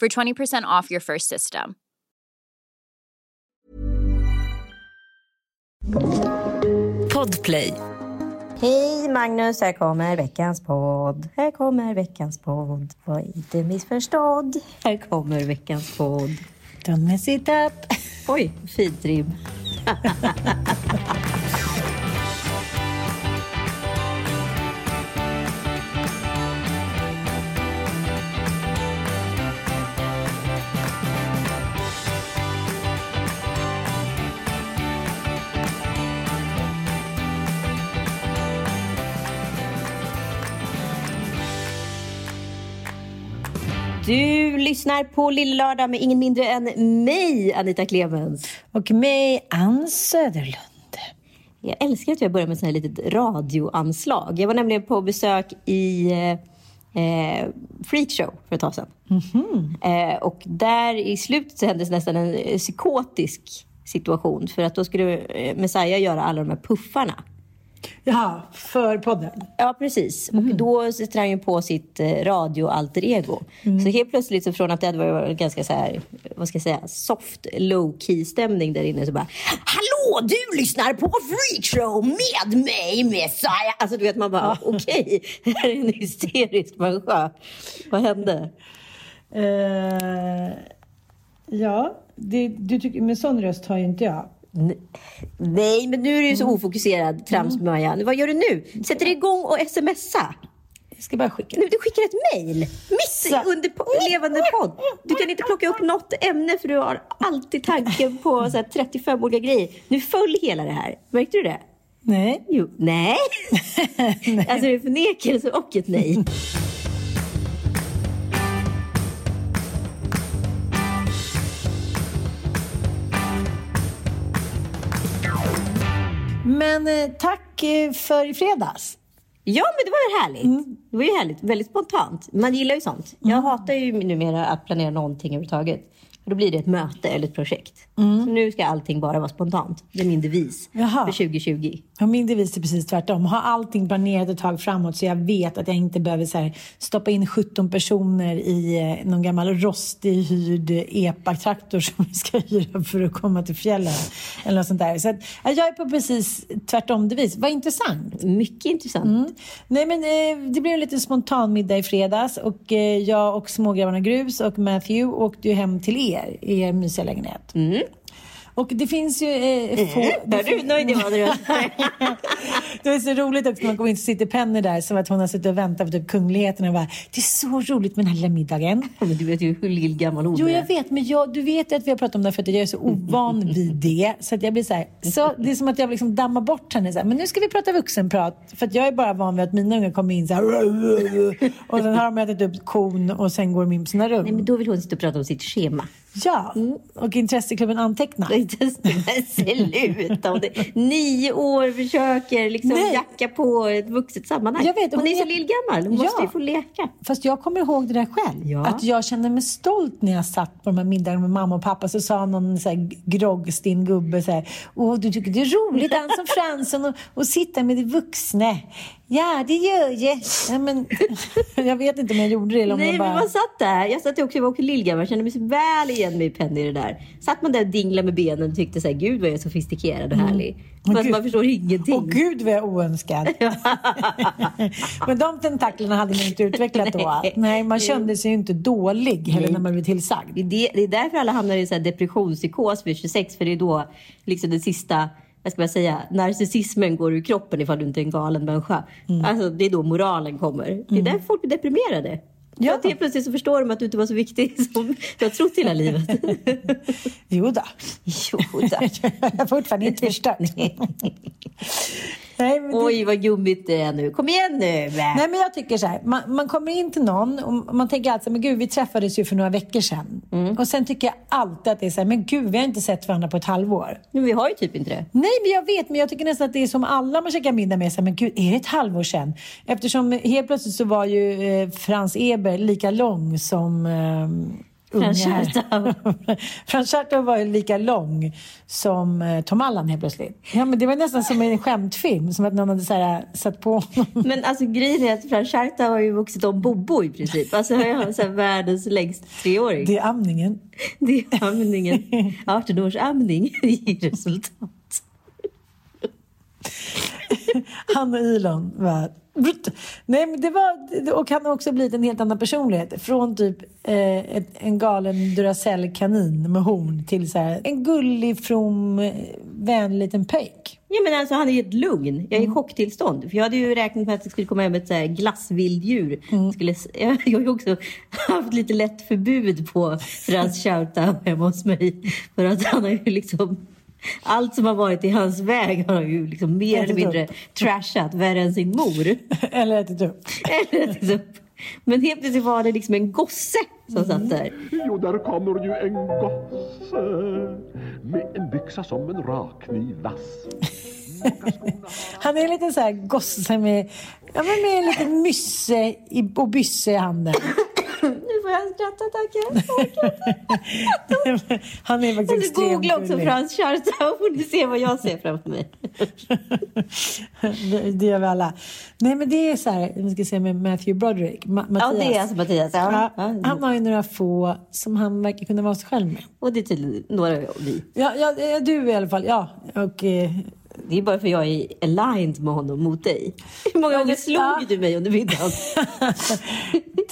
for 20% off your first system. Podplay. Hej Magnus, här kommer veckans podd. Här kommer veckans podd. Var inte missförstådd. Här kommer veckans podd. Don't mess it up. Oj, fint rim. Du lyssnar på Lillelördag med ingen mindre än mig, Anita Clemens. Och mig, Ann Söderlund. Jag älskar att jag börjar med ett litet radioanslag. Jag var nämligen på besök i eh, Freakshow för ett tag sedan. Eh, och där i slutet så händes nästan en eh, psykotisk situation. För att då skulle eh, Messiah göra alla de här puffarna. Jaha, för podden. Ja, precis. Och då sätter han ju på sitt eh, radio-alter ego. Så helt plötsligt, så från att det hade varit ganska så här, vad ska jag säga, soft, low-key stämning där inne, så bara Hallå, du lyssnar på Freakshow med mig, Messiah! Alltså du vet, man bara okej, det här är en hysterisk människa. Vad hände? Eh, ja, det, du tycker, med sån röst har ju inte jag. Nej, men nu är du ju så ofokuserad, trams Maja. Vad gör du nu? Sätter du igång och smsa? Jag ska bara skicka. Nu, du skickar ett mejl mitt under po- levande podd. Du kan inte plocka upp något ämne för du har alltid tanken på så här 35 olika grejer. Nu föll hela det här. Märkte du det? Nej. Jo, nej. Alltså det är förnekelse och ett nej. Men eh, tack eh, för i fredags. Ja, men det var ju härligt. Det var ju härligt. Väldigt spontant. Man gillar ju sånt. Jag hatar ju numera att planera någonting överhuvudtaget. Då blir det ett möte eller ett projekt. Så nu ska allting bara vara spontant. Det är min devis Jaha. för 2020. Och min devis är precis tvärtom. Ha allting planerat ett tag framåt så jag vet att jag inte behöver så här, stoppa in 17 personer i eh, någon gammal rostig hyrd epatraktor som vi ska hyra för att komma till fjällen. Eller något sånt där. Så att, ja, jag är på precis tvärtom devis. Vad intressant. Mycket intressant. Mm. Nej, men eh, det blev en liten spontan middag i fredags och eh, jag och smågrabbarna Grus och Matthew åkte ju hem till er i er mysiga lägenhet. Och det finns ju eh, få... Hör du nöjd du- Det var så roligt också när man kom in och sitter Penny där som att hon har suttit och väntat på typ kungligheterna och bara Det är så roligt med den här lilla middagen. Men du vet ju hur lillgammal hon Jo, är. jag vet, men jag, du vet ju att vi har pratat om det för att jag är så ovan vid det. Så att jag blir så här, så det är som att jag liksom dammar bort henne. Så här, men nu ska vi prata vuxenprat. För att jag är bara van vid att mina ungar kommer in så här. Och sen har de ätit upp kon och sen går de in på sina rum. Nej, men då vill hon sitta och prata om sitt schema. Ja, och intresseklubben antecknar. Inte sluta. Nio år försöker liksom Nej. jacka på ett vuxet sammanhang. Jag vet, hon, hon är så är- lillgammal. Hon Ja. måste ju få leka. Fast jag kommer ihåg det där själv. Ja. Att jag kände mig stolt när jag satt på de här middagarna med mamma och pappa. Så sa någon så här groggstinn gubbe så här. Åh, du tycker det är roligt Ann som Fransson och, och sitta med de vuxna. Ja, det gör jag. Ja, men, jag vet inte om jag gjorde det eller om Nej, jag bara... men man satt där. Jag satt också, jag var också lillgammal, kände mig så väl igen mig i Penny i det där. Satt man där och dinglade med benen och tyckte så här, gud vad jag är sofistikerad och härlig. Fast gud. man förstår ingenting. Åh gud vad jag är oönskad. Men de tentaklerna hade man inte utvecklat då. Nej. Nej, man kände sig ju inte dålig heller när man blev tillsagd. Det det, är därför alla hamnar i så här depressionspsykos vid 26, för det är då liksom den sista vad ska man säga, narcissismen går ur kroppen ifall du inte är en galen människa. Mm. Alltså, det är då moralen kommer. Det är därför folk blir deprimerade. Ja. Att helt plötsligt så förstår de att du inte var så viktig som du har trott hela livet. Jo då. jo, då. jag har fortfarande inte förstått. Nej, det... Oj, vad gummigt det är nu. Kom igen nu! Nej, men jag tycker så här. Man, man kommer in till någon och man tänker alltid, men gud, vi träffades ju för några veckor sedan. Mm. Och sen tycker jag alltid att det är så här, men gud, vi har inte sett varandra på ett halvår. Men vi har ju typ inte det. Nej, men jag vet, men jag tycker nästan att det är som alla man käkar middag med, så här, men gud, är det ett halvår sedan? Eftersom helt plötsligt så var ju eh, Frans Eber lika lång som eh, Frans Schartau var ju lika lång som eh, Tom Allan helt plötsligt. Ja, men det var nästan som en skämtfilm, som att någon hade så här, satt på honom. Men alltså grejen är att Frans Schartau har ju vuxit om Bobo i princip. Alltså han är så här världens längst treåring. Det är amningen. Det är amningen. 18 års amning ger resultat. Han och Elon var... Nej, men det var, och han har också blivit en helt annan personlighet. Från typ eh, ett, en galen Duracell-kanin med horn till så här, en gullig, from, vänlig liten pöjk. Ja, men alltså, han är ett lugn. Jag är i chocktillstånd. För jag hade ju räknat med att det skulle komma hem ett så här glassvilddjur. Skulle, jag, har ju också haft lite lätt förbud på Frans Schartau hemma hos mig. För att han har ju liksom... Allt som har varit i hans väg har han ju liksom mer eller mindre upp. trashat värre än sin mor. Eller ätit upp. Eller ätit upp. Men helt plötsligt var det liksom en gosse som satt där. Jo, där kommer ju en gosse med en byxa som en rakkniv vass. Han är en liten så här gosse med, ja, men med en liten mysse i, och bysse i handen. Nu får jag skratta, tack. Jag orkar Han är faktiskt extremt Googla också gullig. Frans Schartau får ni se vad jag ser framför mig. det, det gör vi alla. Nej, men det är så här, vi ska se med Matthew Broderick. Ma- Ja, Mattias. det är alltså Mattias. Ja. Ja, Ja. han har ju några få som han verkar kunna vara sig själv med. Och det är tydligen några vi. Ja, ja, ja, du i alla fall. Ja, och... Eh, Det är bara för jag är aligned med honom mot dig. Hur många gånger slog Ja. du mig under middagen?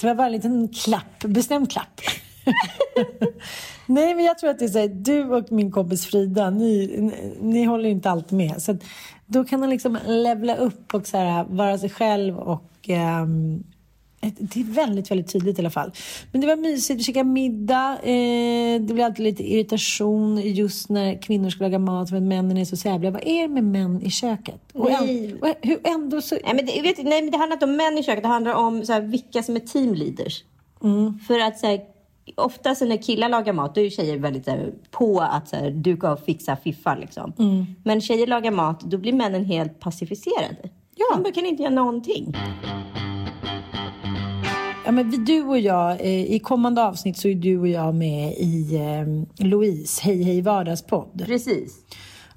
det var bara en liten klapp, bestämd klapp. Nej, men jag tror att det är så här, du och min kompis Frida, ni, ni, ni håller inte alltid med. Så då kan han liksom levla upp och så här, vara sig själv och ehm, det är väldigt, väldigt tydligt i alla fall. Men det var mysigt, vi käkade middag. Eh, det blir alltid lite irritation just när kvinnor ska laga mat att männen är så sävliga. Vad är det med män i köket? Och, ändå, och hur ändå så... nej, men det, vet, nej, men det handlar inte om män i köket. Det handlar om så här, vilka som är teamleaders. För att så här, ofta så när killar lagar mat, då är tjejer väldigt här, på att så här, duka och fixa, fiffa liksom. Men tjejer lagar mat, då blir männen helt pacificerade. Ja. De kan inte göra någonting. Ja, men du och jag, eh, i kommande avsnitt så är du och jag med i eh, Louise Hej Hej Vardagspodd. Precis.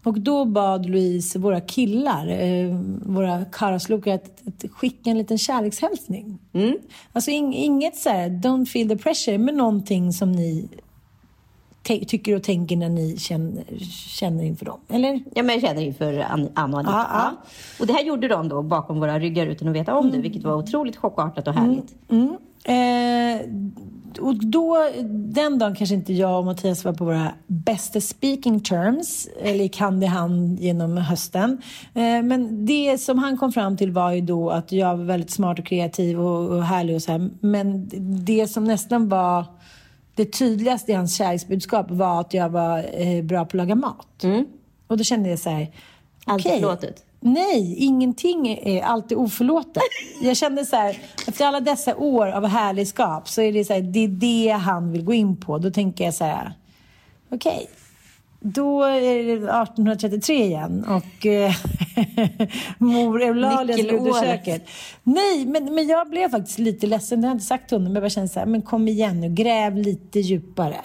Och då bad Louise våra killar, eh, våra karaslokar, att, att skicka en liten kärlekshälsning. Alltså ing, inget så här, don't feel the pressure, men någonting som ni tycker och tänker när ni känner, känner inför dem. Eller? Ja, men jag känner inför Ann Ann och Anita. Ja, ja. Och det här gjorde de då bakom våra ryggar utan att veta om det, vilket var otroligt chockartat och härligt. Mm. Eh, och då, den dagen kanske inte jag och Mattias var på våra bästa speaking terms, eller gick hand i hand genom hösten. Eh, men det som han kom fram till var ju då att jag var väldigt smart och kreativ och, och härlig och så här. Men det som nästan var det tydligaste i hans kärleksbudskap var att jag var eh, bra på att laga mat. Och då kände jag så här, Allt förlåtet. Nej, ingenting är alltid oförlåtet. Jag kände så här, efter alla dessa år av härligskap så är det så här, det är det han vill gå in på. Då tänker jag så här, okej, då är det 1833 igen och eh, mor Eulalia ska ut Nyckelåret. köket. Nej, men, men jag blev faktiskt lite ledsen, det har jag inte sagt till honom, men jag bara kände så här, men kom igen nu, gräv lite djupare.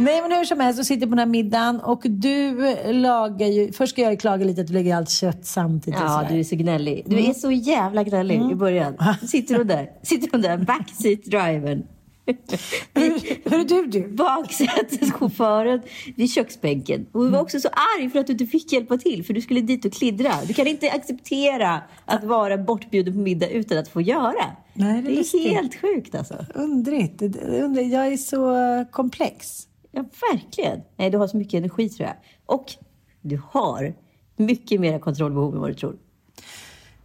Nej, men hur som helst, så sitter på den här middagen och du lagar ju... Först ska jag ju klaga lite att du lägger allt kött samtidigt. Ja, du är så gnällig. Du är så jävla gnällig i början. Sitter hon där, sitter hon där, backseat driven. Hur, hur är du, du? Baksäteschauffören vid köksbänken. Och du var också så arg för att du inte fick hjälpa till, för du skulle dit och klidra. Du kan inte acceptera att vara bortbjuden på middag utan att få göra. Nej, det är det lustigt. är helt sjukt alltså. Undrigt. Undrigt. Jag är så komplex. Ja, verkligen. Nej, du har så mycket energi tror jag. Och du har mycket mer kontrollbehov än vad du tror.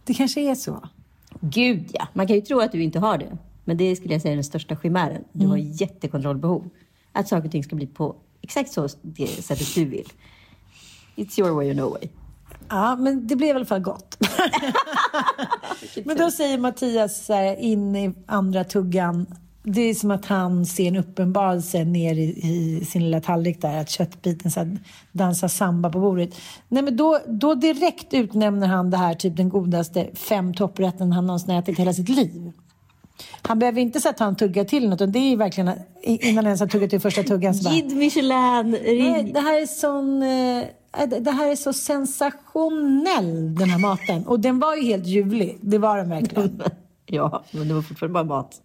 Det kanske är så. Gud ja, man kan ju tro att du inte har det. Men det skulle jag säga är den största chimären. Du har jättekontrollbehov. Att saker och ting ska bli på exakt så det sättet du vill. It's your way or no way. Ja, men det blev i alla fall gott. men då säger Mattias så här, in i andra tuggan. Det är som att han ser en uppenbarelse ner i, i sin lilla tallrik där. Att köttbiten så här, dansar samba på bordet. Nej, men då, då direkt utnämner han det här typ den godaste fem topprätten han någonsin ätit hela sitt liv. Han behöver inte så att han tuggar till något. utan Det är verkligen innan han ens har tuggat till första tuggan. Så bara, Guide Michelin, Nej, det här är sån... eh, det- Det här är så sensationell, den här maten. Och den var ju helt ljuvlig. Det var den verkligen. Ja, men det var fortfarande bara mat.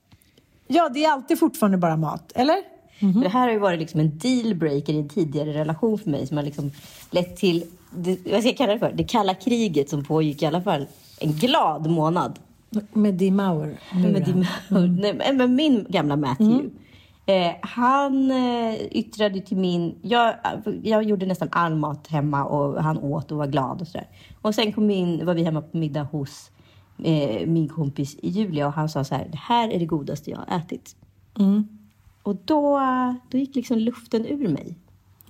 Ja, det är alltid fortfarande bara mat. Eller? För Det här har ju varit liksom en dealbreaker i en tidigare relation för mig som har liksom lett till, det, vad ska jag kalla det för? Det kalla kriget som pågick i alla fall en glad månad. Med Dee Mauer. med, din, nej, men med min gamla Matthew. Eh, han eh, yttrade till min... Jag, jag gjorde nästan all mat hemma och han åt och var glad och sådär. Och sen kom in, var vi hemma på middag hos eh, min kompis Julia och han sa så här, det här är det godaste jag har ätit. Och då, då gick liksom luften ur mig.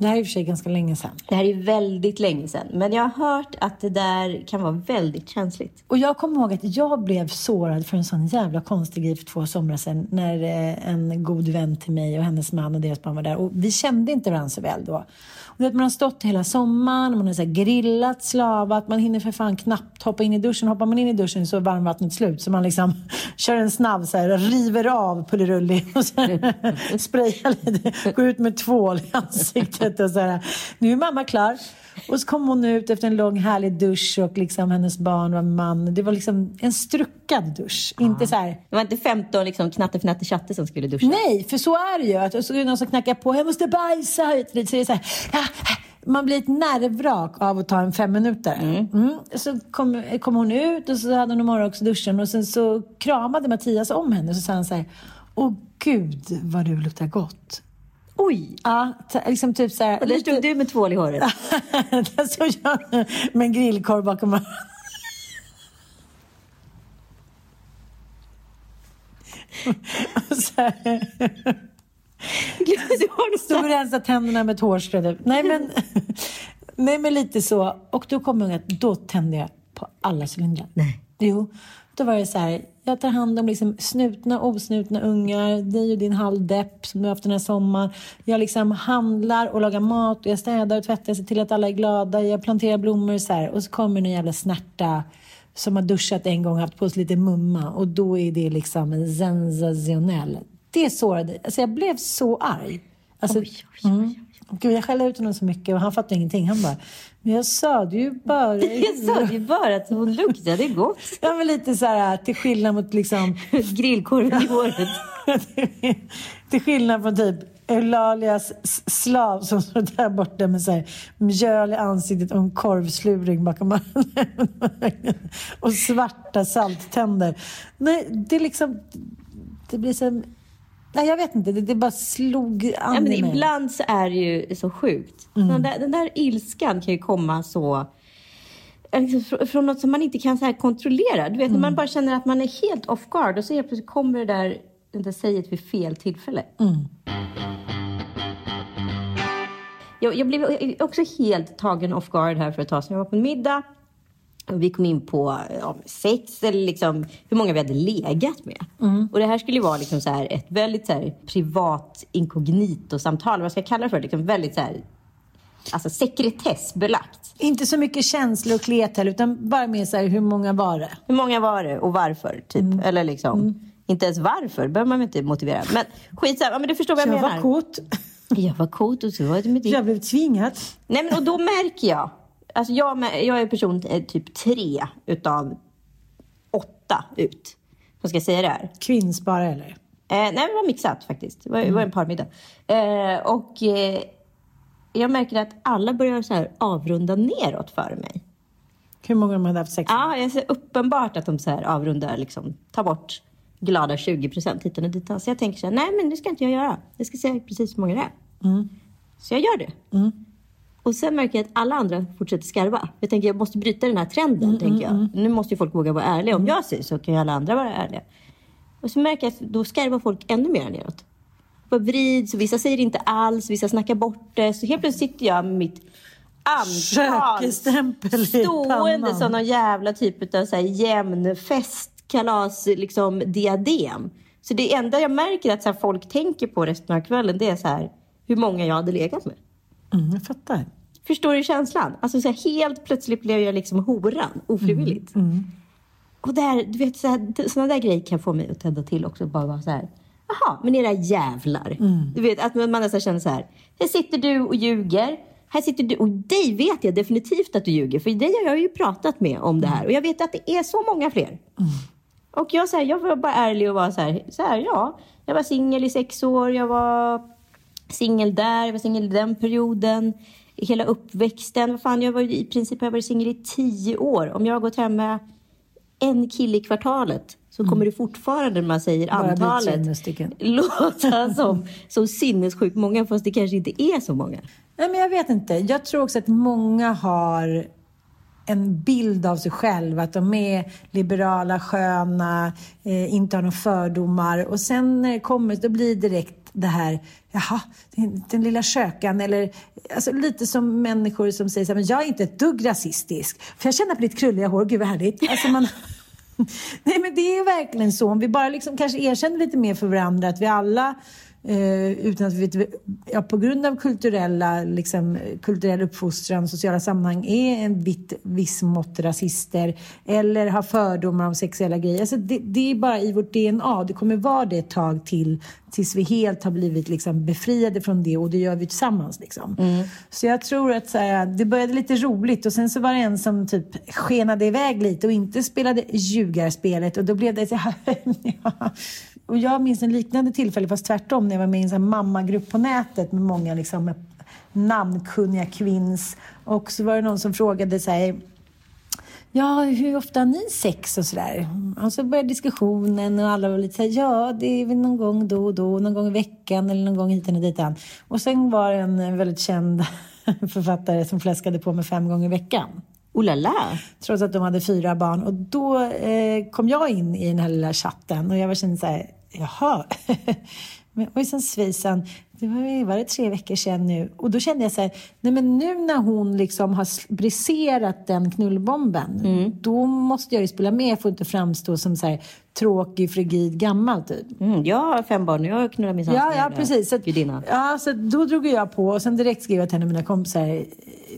Det här är i och för sig ganska länge sedan. Det här är väldigt länge sedan, men jag har hört att det där kan vara väldigt känsligt. Och jag kommer ihåg att jag blev sårad för en sån jävla konstig grej för två somrar sedan. När eh, en god vän till mig och hennes man och deras barn var där. Och vi kände inte varandra så väl då. Och vet, man har stått hela sommaren, man har så här grillat, slavat, man hinner för fan knappt hoppa in i duschen. Hoppar man in i duschen så är varmvattnet slut. Så man liksom kör en snabb så här, river av pullerulli och så här, sprayar lite, går ut med tvål i ansiktet och så här. Nu är mamma klar. Och så kom hon ut efter en lång härlig dusch och liksom hennes barn var man. Det var liksom en struckad dusch. Inte så här, Det var inte 15 liksom, knatte chatte som skulle duscha. nej, för så är det ju. Att, och så är det någon som knackar på, jag måste bajsa. Så det är så här, "Ah, ah." man blir ett nervvrak av att ta en fem minuter. Mm. Så kom, kom hon ut och så hade hon morgonrocksduschen och sen så kramade Mattias om henne och så sa han så här, åh gud vad du luktar gott. Oj! Ja, liksom typ så här. Och där stod du med tvål i håret. Där stod jag med en grillkorv bakom öronen. Stod och rensade tänderna med ett hårstrå. typ. Nej men, nej men lite så. Och då kom jag att då tände jag på alla cylindrar. Nej. Jo. Då var det så här, jag tar hand om liksom snutna och osnutna ungar, dig och din halvdepp som du har haft den här sommaren. Jag liksom handlar och lagar mat och jag städar och tvättar, ser till att alla är glada, jag planterar blommor så här. Och så kommer en jävla snärta som har duschat en gång och haft på sig lite mumma och då är det liksom sensationell. Det sårade, alltså jag blev så arg. Alltså, Oj, oj, oj, Mm. Gud, jag skällde ut honom så mycket och han fattade ingenting. Han bara, men jag sa det ju bara. Jag sa ju bara att hon luktade gott. Ja, men lite så här till skillnad mot liksom Grillkorven i håret. till skillnad från typ Eulalias slav som står där borta med så här mjöl i ansiktet och en korvsluring bakom och svarta salttänder. Nej, det är liksom... Det blir så... Nej, jag vet inte. Det, det bara slog an Ja, men i mig. ibland så är det ju så sjukt. Den, där, den där ilskan kan ju komma så... Liksom fr- från något som man inte kan så kontrollera. Du vet, när man bara känner att man är helt off guard och så helt plötsligt kommer det där, det där säget vid fel tillfälle. Jag, jag blev också helt tagen off guard här för ett tag sedan. Jag var på en middag vi kom in på ja, sex eller liksom hur många vi hade legat med. Och det här skulle ju vara liksom så här ett väldigt så här privat inkognito-samtal. Vad ska jag kalla det för? Liksom väldigt så här, alltså sekretessbelagt. Inte så mycket känslor och kletel utan bara mer så här, hur många var det? Hur många var det och varför? Typ. Eller liksom, inte ens varför behöver man inte motivera. Men skitsamma, men du förstår vad jag, Jag menar. var kåt. Ja, vad coolt. Och så var det med det. Jag blev tvingad. Nej, men och då märker jag. Alltså jag, jag är person eh, typ tre utav åtta ut. Vad ska jag säga det här? Kvinns bara eller? Eh, nej, det var mixat faktiskt. Det var, det var en parmiddag. Eh, och eh, jag märker att alla börjar så här avrunda neråt för mig. Hur många de hade haft sex med? Ja, jag ser uppenbart att de så här avrundar, liksom, tar bort glada 20 procent hit och dit. Så jag tänker så här, nej men det ska inte jag göra. Jag ska säga precis hur många det är. Så jag gör det. Och sen märker jag att alla andra fortsätter skarva. Jag tänker jag måste bryta den här trenden. tänker jag. Nu måste ju folk våga vara ärliga. Om jag säger så kan ju alla andra vara ärliga. Och så märker jag att då skarvar folk ännu mer neråt. Bara vrids och vissa säger inte alls, vissa snackar bort det. Så helt plötsligt sitter jag med mitt antal stående som någon jävla typ av så här jämn festkalas liksom diadem. Så det enda jag märker att så folk tänker på resten av kvällen det är så här hur många jag hade legat med. Mm, jag fattar. Förstår du känslan? Alltså så här, helt plötsligt blev jag liksom horan ofrivilligt. Och där, du vet, så här, sådana där grejer kan få mig att tända till också. Bara vara så här, jaha, men era jävlar. Du vet, att man nästan känner så här, här sitter du och ljuger. Här sitter du, och dig vet jag definitivt att du ljuger. För dig har jag ju pratat med om det här. Och jag vet att det är så många fler. Och jag, så jag var bara ärlig och var så här, så här ja, jag var singel i sex år, jag var singel där, jag var singel i den perioden. Hela uppväxten, vad fan, jag var i princip jag singel i tio år. Om jag har gått hem med en kille i kvartalet så kommer det fortfarande när man säger Bara antalet 300 stycken. låta som, som sinnessjukt många fast det kanske inte är så många. Nej, men jag vet inte. Jag tror också att många har en bild av sig själv, att de är liberala, sköna, eh, inte har några fördomar. Och sen när det kommer, då blir det direkt det här, jaha, den, den lilla kökan. Eller alltså, lite som människor som säger så här, men jag är inte ett dugg rasistisk. För jag känner på ditt krulliga hår, gud vad härligt. Alltså, man, Nej men det är verkligen så. Om vi bara liksom kanske erkänner lite mer för varandra att vi alla Eh, utan att vi ja, på grund av kulturella, liksom, kulturell uppfostran, sociala sammanhang är en vitt, viss mått rasister eller har fördomar om sexuella grejer. Alltså det, det är bara i vårt DNA. Det kommer vara det ett tag till tills vi helt har blivit liksom, befriade från det och det gör vi tillsammans. Liksom. Så jag tror att så här, det började lite roligt och sen så var det en som typ skenade iväg lite och inte spelade ljugarspelet och då blev det så här. Och jag minns en liknande tillfälle, fast tvärtom, när jag var med i en mammagrupp på nätet med många liksom, namnkunniga kvinns. Och så var det någon som frågade sig Ja, hur ofta har ni sex och sådär? Och så började diskussionen och alla var lite såhär, ja, det är väl någon gång då och då, någon gång i veckan eller någon gång hit och ditan. Och sen var det en väldigt känd författare som fläskade på med fem gånger i veckan. Oh la la. Trots att de hade fyra barn. Och då eh, kom jag in i den här lilla chatten och jag var kände så här, jaha. Men, och sen svisen, det var, var det tre veckor sedan nu. Och då kände jag så här, nej men nu när hon liksom har briserat den knullbomben, då måste jag ju spela med för att inte framstå som så här tråkig, frigid, gammal typ. Mm, jag har fem barn och jag knullar minsann Ja, ja precis. Så, att, ja, så då drog jag på och sen direkt skrev jag till henne, mina kompisar,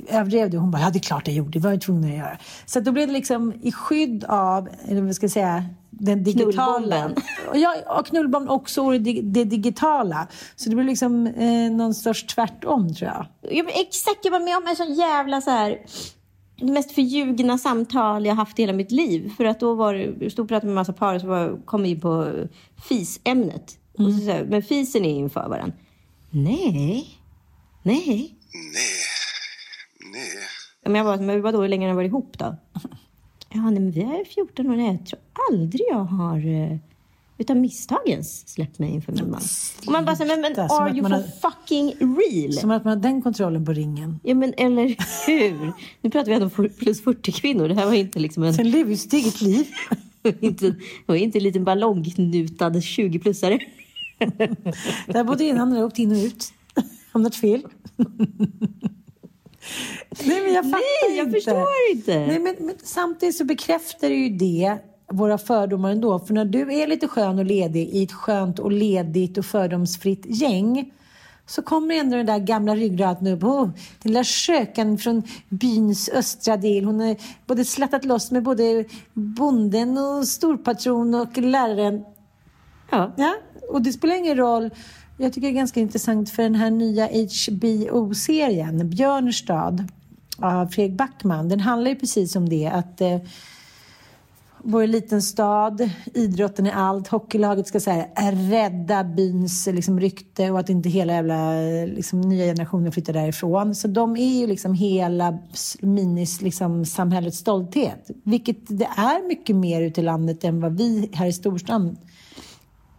överdrev du? Hon bara, ja det är klart jag gjorde, det var jag tvungen att göra. Så att då blev det liksom i skydd av, eller vad ska jag säga, den digitala. Knullbomben. Och Ja, och knullbomben också och det, dig- det digitala. Så det blev liksom eh, någon sorts tvärtom tror jag. Ja, men exakt, jag var med om en sån jävla så här det mest förljugna samtal jag haft i hela mitt liv. För att då var det, jag stod och pratade med en massa par och så var, kom vi in på fisämnet. Och så, så här, men fisen är inför varandra. Nej, nej. Nej. Nej. Men jag bara, men vadå, hur länge har ni varit ihop då? Ja, nej, men vi är 14 år. Jag tror aldrig jag har eh, utan misstagens släppt mig inför min man. Och man bara, så, men, men are you for har- fucking real? Som att man har den kontrollen på ringen. Ja, men eller hur? Nu pratar vi ändå om plus 40 kvinnor. Det här var inte liksom en... Sen lever ju sitt eget liv. inte, det var inte en liten ballongnutad 20-plussare. Där både ena och andra åkt in och ut. Hamnat fel. Nej, men jag fattar Nej, jag inte. förstår inte. Nej, men, men samtidigt så bekräftar det ju det våra fördomar ändå. För när du är lite skön och ledig i ett skönt och ledigt och fördomsfritt gäng så kommer ändå den där gamla ryggraden upp. Oh, den lilla köken från byns östra del. Hon har både slattat loss med både bonden och storpatron och läraren Ja. Ja, och det spelar ingen roll jag tycker det är ganska intressant för den här nya HBO-serien, Björnstad av Fredrik Backman, den handlar ju precis om det. att eh, vår liten stad, idrotten är allt, hockeylaget ska så här, eh, rädda byns eh, liksom, rykte och att inte hela jävla eh, liksom, nya generationen flyttar därifrån. Så de är ju liksom hela minis, liksom, samhällets stolthet. Vilket det är mycket mer ute i landet än vad vi här i storstan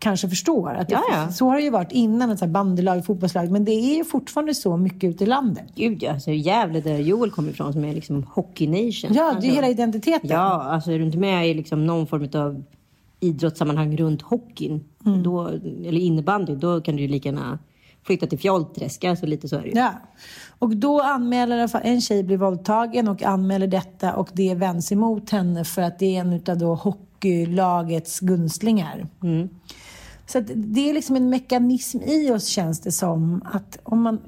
kanske förstår. Att det. Så har det ju varit innan, ett så här bandylag, fotbollslag, men det är ju fortfarande så mycket ute i landet. Gud ja, alltså Gävle där Joel kommer ifrån som är liksom hockey nation. Ja, det är alltså, hela identiteten. Ja, alltså är du inte med i liksom någon form av idrottssammanhang runt hockeyn, Mm. då, eller innebandy, då kan du ju lika gärna flytta till Fjollträsk. Alltså lite så är det ju. Ja. Och då anmäler i alla fall en tjej blir våldtagen och anmäler detta och det vänds emot henne för att det är en utav då hockeylagets gunstlingar. Så att det är liksom en mekanism i oss känns det som att om man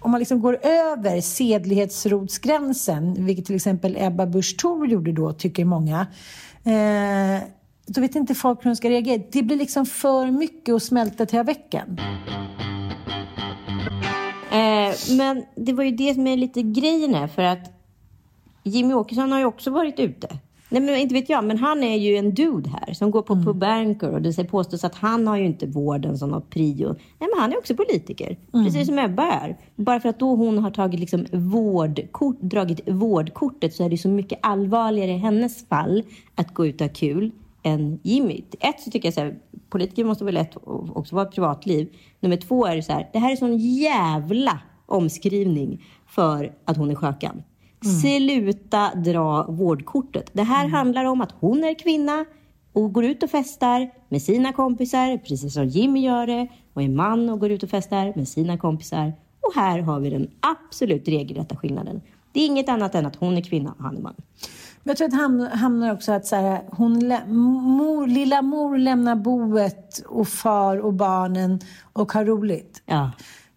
om man liksom går över sedlighetsrotsgränsen, vilket till exempel Ebba Busch Thor gjorde då, tycker många, eh, då vet inte folk hur de ska reagera. Det blir liksom för mycket att smälta till veckan. Eh, men det var ju det som är lite grejen här, för att Jimmy Åkesson har ju också varit ute. Nej, men inte vet jag, men han är ju en dude här som går på Mm. Pub Anchor och det påstås att han har ju inte vården som något prio. Nej, men han är också politiker, Mm. precis som Ebba är. Bara för att då hon har tagit liksom vårdkort, dragit vårdkortet så är det så mycket allvarligare i hennes fall att gå ut och ha kul än Jimmy. Ett så tycker jag så här, politiker måste väl lätt också vara ett privatliv. Nummer två är det så här, det här är sån jävla omskrivning för att hon är skökan. Sluta dra vårdkortet. Det här handlar om att hon är kvinna och går ut och festar med sina kompisar, precis som Jimmy gör det, och är man och går ut och festar med sina kompisar. Och här har vi den absolut regelrätta skillnaden. Det är inget annat än att hon är kvinna och han är man. Men jag tror att han hamnar också att så här, hon mor, lilla mor lämnar boet och far och barnen och har roligt. Ja.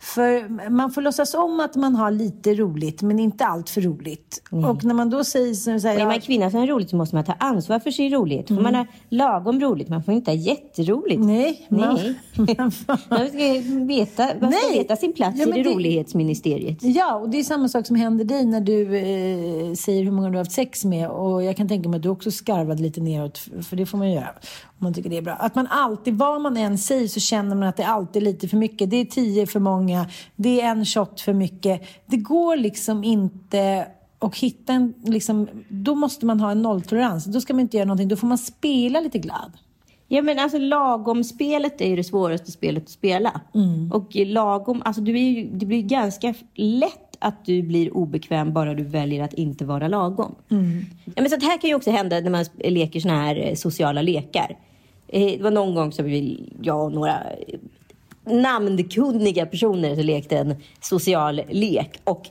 För man får låtsas om att man har lite roligt, men inte allt för roligt. Och när man då säger så här, Och är man kvinna som har roligt så måste man ta ansvar för sin rolighet. Får man ha lagom roligt, man får inte ha jätteroligt. nej, man, Nej. Man ska veta, man ska Nej. veta sin plats Ja, i det, det- rolighetsministeriet. Ja, och det är samma sak som händer dig när du eh, säger hur många du har haft sex med. Och jag kan tänka mig att du också skarvade lite neråt, för det får man göra om man tycker det är bra. Att man alltid, vad man än säger så känner man att det alltid är lite för mycket. Det är tio för många, det är en shot för mycket. Det går liksom inte att hitta en, liksom, då måste man ha en nolltolerans. Då ska man inte göra någonting, då får man spela lite glad. Ja men alltså lagom-spelet är ju det svåraste spelet att spela. Och lagom, alltså du är ju, det blir ganska lätt att du blir obekväm bara du väljer att inte vara lagom. Ja, men så att här kan ju också hända när man leker såna här eh, sociala lekar. Eh, det var någon gång som vi, jag och några namnkunniga personer så lekte en social lek. Och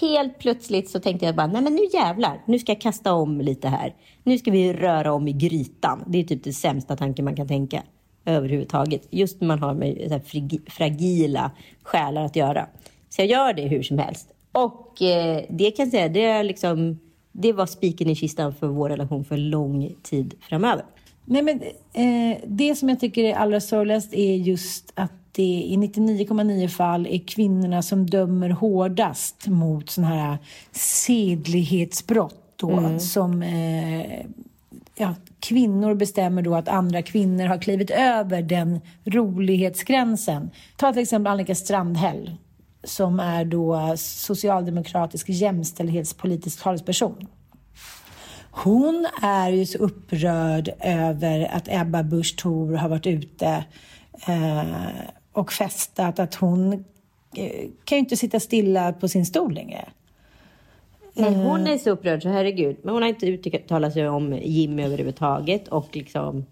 helt plötsligt så tänkte jag bara, nej men nu jävlar, nu ska jag kasta om lite här. Nu ska vi röra om i grytan. Det är typ den sämsta tanken man kan tänka överhuvudtaget. Just när man har med så här fragila själar att göra. Så jag gör det hur som helst. Och eh, det kan jag säga, det, är liksom, det var spiken i kistan för vår relation för lång tid framöver. Nej, men, eh, det som jag tycker är allra sorgligast är just att det i 99,9 fall är kvinnorna som dömer hårdast mot sådana här sedlighetsbrott. Då, Som eh, ja, kvinnor bestämmer då att andra kvinnor har klivit över den rolighetsgränsen. Ta till exempel Annika Strandhäll som är då socialdemokratisk jämställdhetspolitisk talesperson. Hon är ju så upprörd över att Ebba Busch Thor har varit ute eh, och festat att hon eh, kan ju inte sitta stilla på sin stol längre. Men hon är så upprörd så herregud. Men hon har inte uttalat sig om Jimmy överhuvudtaget. Och liksom,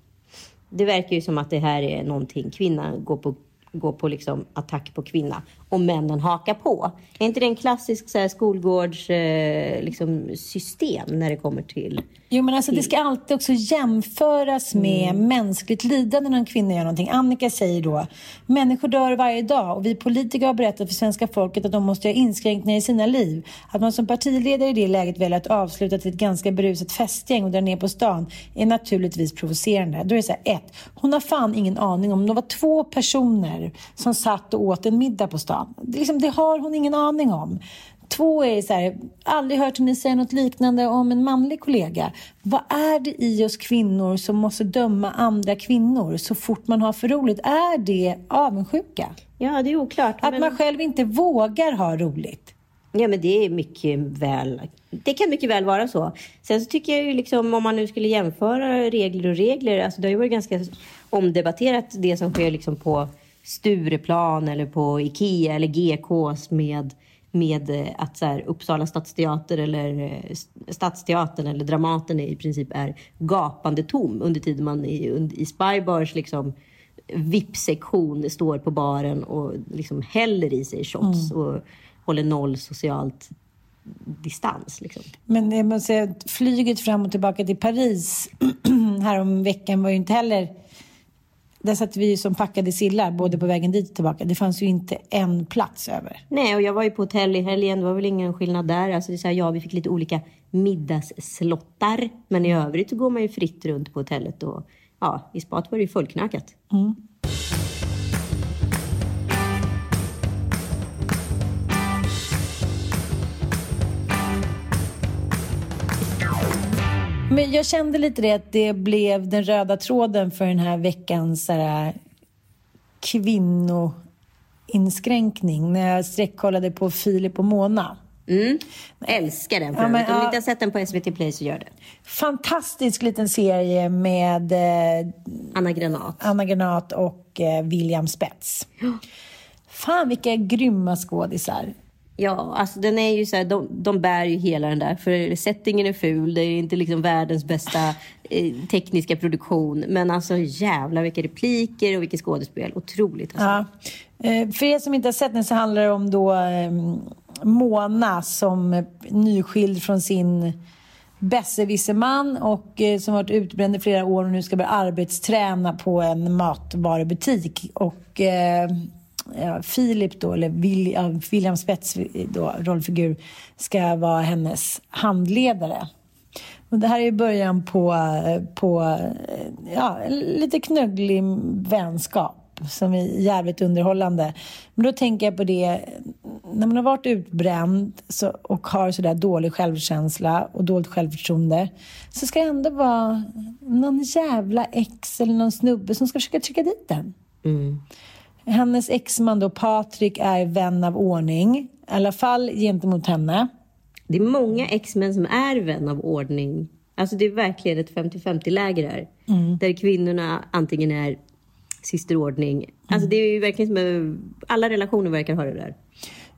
det verkar ju som att det här är någonting. Kvinnan går på, går på liksom attack på kvinna. Och männen hakar på. Är inte det en klassisk så här, skolgårds eh, liksom, system när det kommer till... Jo, men alltså, det ska alltid också jämföras med mänskligt lidande när en kvinna gör någonting. Annika säger då, människor dör varje dag och vi politiker har berättat för svenska folket att de måste göra inskränkningar i sina liv. Att man som partiledare i det läget väljer att avsluta till ett ganska berusat festgäng och dra ner på stan är naturligtvis provocerande. Då är det så här, ett, hon har fan ingen aning om, det var två personer som satt och åt en middag på stan. Det, liksom, det har hon ingen aning om. Två är så här, aldrig hört henne säga något liknande om en manlig kollega. Vad är det i oss kvinnor som måste döma andra kvinnor så fort man har för roligt? Är det avundsjuka? Ja, det är oklart. Att men- man själv inte vågar ha roligt? Ja, men det är mycket väl. Det kan mycket väl vara så. Sen så tycker jag ju liksom om man nu skulle jämföra regler och regler. Alltså det har ju varit ganska omdebatterat det som sker liksom på Stureplan eller på Ikea eller GKs med med eh, att så här, Uppsala stadsteater eller eh, Stadsteatern eller Dramaten i princip är gapande tom under tiden man i, i Spybars liksom VIP-sektion står på baren och liksom häller i sig shots och håller noll socialt distans. Liksom. Men jag måste säga flyget fram och tillbaka till Paris härom veckan var ju inte heller... Där satt vi som packade sillar både på vägen dit och tillbaka. Det fanns ju inte en plats över. Nej, och jag var ju på hotell i helgen. Det var väl ingen skillnad där. Alltså, det är så här, ja, vi fick lite olika middagsslottar. Men i övrigt så går man ju fritt runt på hotellet. Och, ja, I spat var det ju fullknackat. Men jag kände lite det att det blev den röda tråden för den här veckans så här, kvinnoinskränkning. När jag sträckkollade på Filip och Mona. Mm. Älskar den för Ja, men. Om ja. ni inte har sett den på SVT Play så gör det. Fantastisk liten serie med eh, Anna Granat. Anna Granat och eh, William Spets. Fan vilka grymma skådisar. Ja, alltså den är ju så här, de, de bär ju hela den där. För settingen är ful, det är inte liksom världens bästa eh, tekniska produktion. Men alltså jävla vilka repliker och vilket skådespel. Otroligt alltså. Ja. Eh, För er som inte har sett den så handlar det om då eh, Mona som är nyskild från sin besserwisserman och eh, som varit utbränd i flera år och nu ska börja arbetsträna på en matvarubutik. Och eh, ja, Filip då, eller William, William Spets eh, då, rollfigur, ska vara hennes handledare. Och det här är början på, eh, på ja, lite knögglig vänskap som är jävligt underhållande. Men då tänker jag på det, när man har varit utbränd så, och har sådär dålig självkänsla och dåligt självförtroende så ska det ändå vara någon jävla ex eller någon snubbe som ska försöka trycka dit den. Mm. Hennes exman då, Patrik, är vän av ordning. I alla fall gentemot henne. Det är många X-män som är vän av ordning. Alltså det är verkligen ett 50-50 läger här. Där kvinnorna antingen är systerordning. Alltså det är ju verkligen som eh, alla relationer verkar ha det där.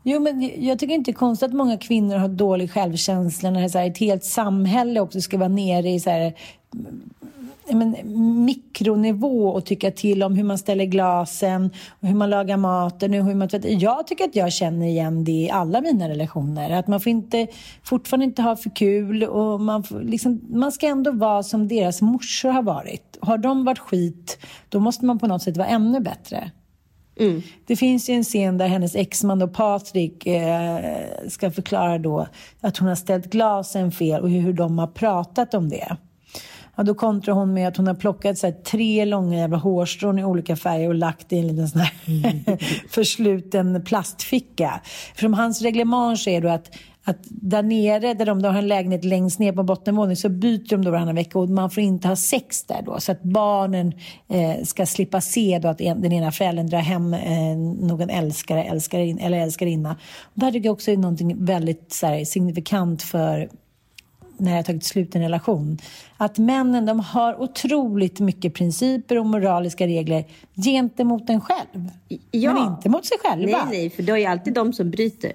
Jo, men jag tycker inte det är konstigt att många kvinnor har dålig självkänsla när det är så här, ett helt samhälle också ska vara nere i så här, mm, men, mikronivå och tycka till om hur man ställer glasen och hur man lagar maten och hur man tvättar. Jag tycker att jag känner igen det i alla mina relationer. Att man får inte, fortfarande inte ha för kul och man, får, liksom, man ska ändå vara som deras morsor har varit. Har de varit skit, då måste man på något sätt vara ännu bättre. Mm. Det finns ju en scen där hennes exman då Patrik eh, ska förklara då att hon har ställt glasen fel och hur de har pratat om det. Ja, då kontrar hon med att hon har plockat så här, tre långa jävla hårstrån i olika färger och lagt i en liten sån här försluten plastficka. För som hans reglemang är då att att där nere, där de, de har en lägenhet längst ner på bottenvåningen, så byter de då varannan vecka och man får inte ha sex där då. Så att barnen eh, ska slippa se då att en, den ena föräldern drar hem eh, någon älskare, älskarin, eller älskarinna. Det här tycker jag också är någonting väldigt så här, signifikant för när jag har tagit slut en relation. Att männen de har otroligt mycket principer och moraliska regler gentemot en själv. Ja. Men inte mot sig själva. Nej, nej, för det är alltid de som bryter.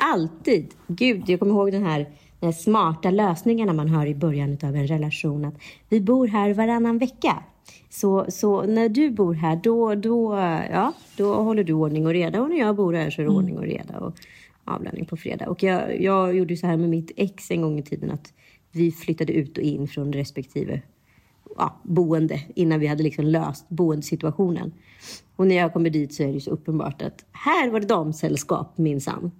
Alltid. Gud, jag kommer ihåg den här, den här smarta lösningarna man hör i början av en relation. Att vi bor här varannan vecka. Så, så när du bor här, då, då, ja, då håller du ordning och reda. Och när jag bor här så är det ordning och reda. Och avlöning på fredag. Och jag, jag gjorde så här med mitt ex en gång i tiden. Att vi flyttade ut och in från respektive ja, boende innan vi hade liksom löst boendesituationen. Och när jag kommer dit så är det så uppenbart att här var det damsällskap minsann.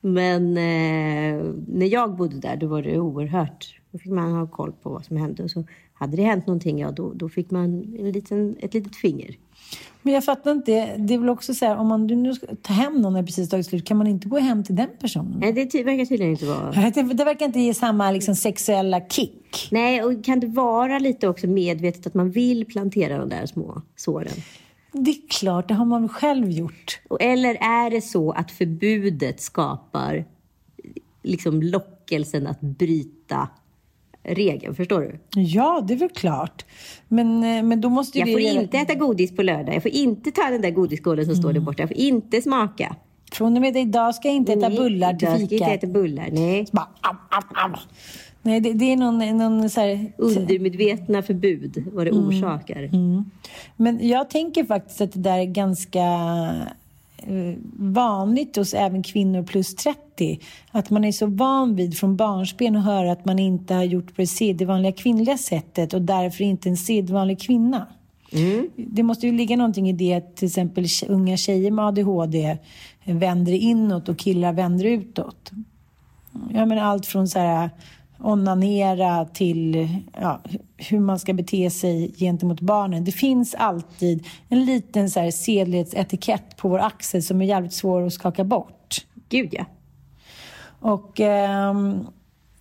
Men eh, när jag bodde där då var det oerhört, då fick man ha koll på vad som hände. Och så hade det hänt någonting, ja då, då fick man en liten, ett litet finger. Men jag fattar inte. Det är väl också så här, om man nu ska ta hem någon när precis tagit slut, kan man inte gå hem till den personen? Nej, det ty- verkar tydligen inte vara... Det, det verkar inte ge samma liksom, sexuella kick. Nej, och kan det vara lite också medvetet att man vill plantera de där små såren? Det är klart, det har man själv gjort. Och, eller är det så att förbudet skapar liksom lockelsen att bryta regeln? Förstår du? Ja, det är väl klart. Men, eh, men då måste Jag det får inte äta godis på lördag. Jag får inte ta den där godisskålen som står där borta. Jag får inte smaka. Från och med idag ska jag inte äta Nej, bullar till idag ska jag fika. inte äta bullar. Nej. Bara, au, au, au. Nej, det, det är någon, någon så här... Undermedvetna förbud, vad det Mm. orsakar. Men jag tänker faktiskt att det där är ganska vanligt hos även kvinnor plus 30. Att man är så van vid från barnsben att höra att man inte har gjort på det sedvanliga kvinnliga sättet och därför inte en sedvanlig kvinna. Det måste ju ligga någonting i det att till exempel unga tjejer med ADHD vänder inåt och killar vänder utåt. Jag menar allt från så här onanera till ja, hur man ska bete sig gentemot barnen. Det finns alltid en liten så här sedlighetsetikett på vår axel som är jävligt svår att skaka bort. Gud ja. Och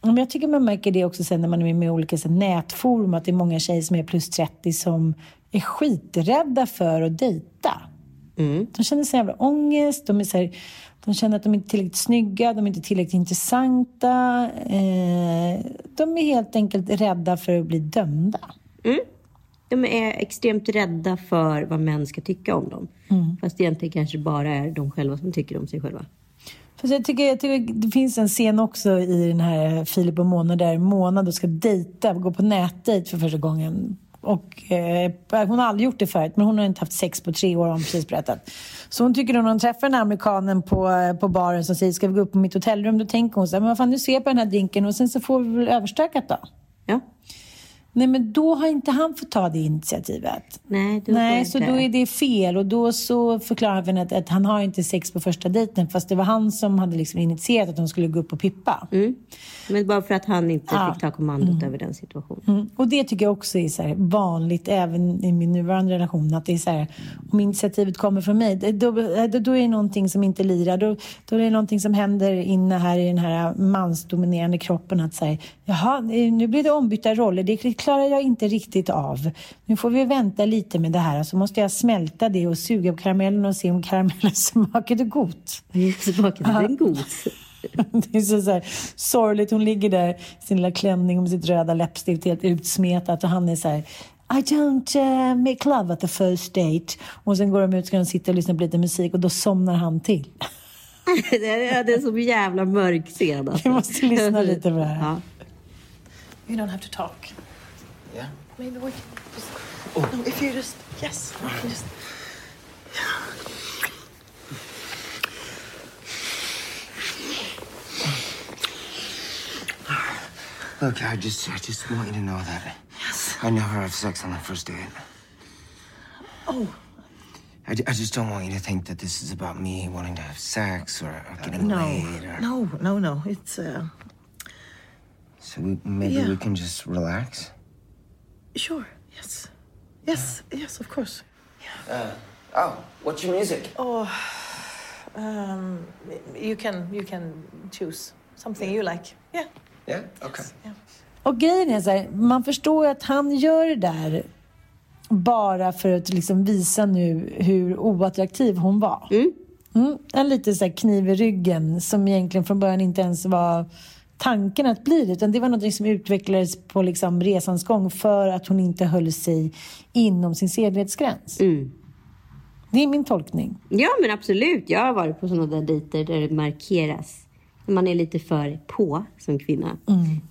men jag tycker man märker det också sen när man är med i olika så nätforum att det är många tjejer som är plus 30 som är skiträdda för att dejta. De känner så jävla ångest, de, är så här, de känner att de inte är tillräckligt snygga, de är inte tillräckligt intressanta. Eh, de är helt enkelt rädda för att bli dömda. De är extremt rädda för vad män ska tycka om dem. Mm. Fast egentligen kanske bara är de själva som tycker om sig själva. Fast jag tycker, jag tycker det finns en scen också i den här Filip och Mona där Mona då ska dejta, gå på nätdejt för första gången. Och, eh, hon har aldrig gjort det förut, men hon har inte haft sex på tre år har hon precis berättat. Så hon tycker då när hon träffar den här amerikanen på, eh, på baren som säger ska vi gå upp på mitt hotellrum, då tänker hon så här, men vad fan nu ser jag på den här drinken och sen så får vi väl överstökat då. Nej men då har inte han fått ta det initiativet. Nej, då Nej, så inte. då är det fel och då så förklarar han att, att han har inte sex på första dejten fast det var han som hade liksom initierat att de skulle gå upp och pippa. Mm. Men bara för att han inte Ja. fick ta kommandot över den situationen. Mm. Och det tycker jag också är så vanligt även i min nuvarande relation att det är så här om initiativet kommer från mig då, då, då är det någonting som inte lirar. Då, då är det någonting som händer inne här i den här mansdominerande kroppen att säga jaha nu blir det ombytta roller. Det klarar jag inte riktigt av. Nu får vi vänta lite med det här så måste jag smälta det och suga på karamellen och se om karamellen smakade gott. Smakade den god? Det är så, så här, sorgligt. Hon ligger där i sin lilla klänning med sitt röda läppstift helt utsmetat och han är så här I don't uh, make love at the first date. Och sen går de ut och ska de sitta och lyssna på lite musik och då somnar han till. det är det är så jävla mörk scen alltså. Vi måste lyssna lite på det här. Ja. You don't have to talk. Maybe we can just... Oh. No, if you just... Yes, we can just... Look, I just, I just want you to know that Yes. I never have sex on the first date. Oh, I, I just don't want you to think that this is about me wanting to have sex or, or getting no. laid. Or, No, no, no. It's, uh... So we, maybe Yeah. we can just relax. Sure, yes. Yes, yes, of course. Oh, what's your music? Oh, um, you can, you can choose something you like. Yeah. Yeah. Okay. Och grejen är så här, man förstår ju att han gör det där bara för att liksom visa nu hur oattraktiv hon var. Mm, en liten så här kniv i ryggen som egentligen från början inte ens var tanken att bli det. Utan det var något som utvecklades på liksom resans gång för att hon inte höll sig inom sin sedlighetsgräns. Det är min tolkning. ja, men absolut. Jag har varit på sådana där dejter där det markeras. Man är lite för på som kvinna.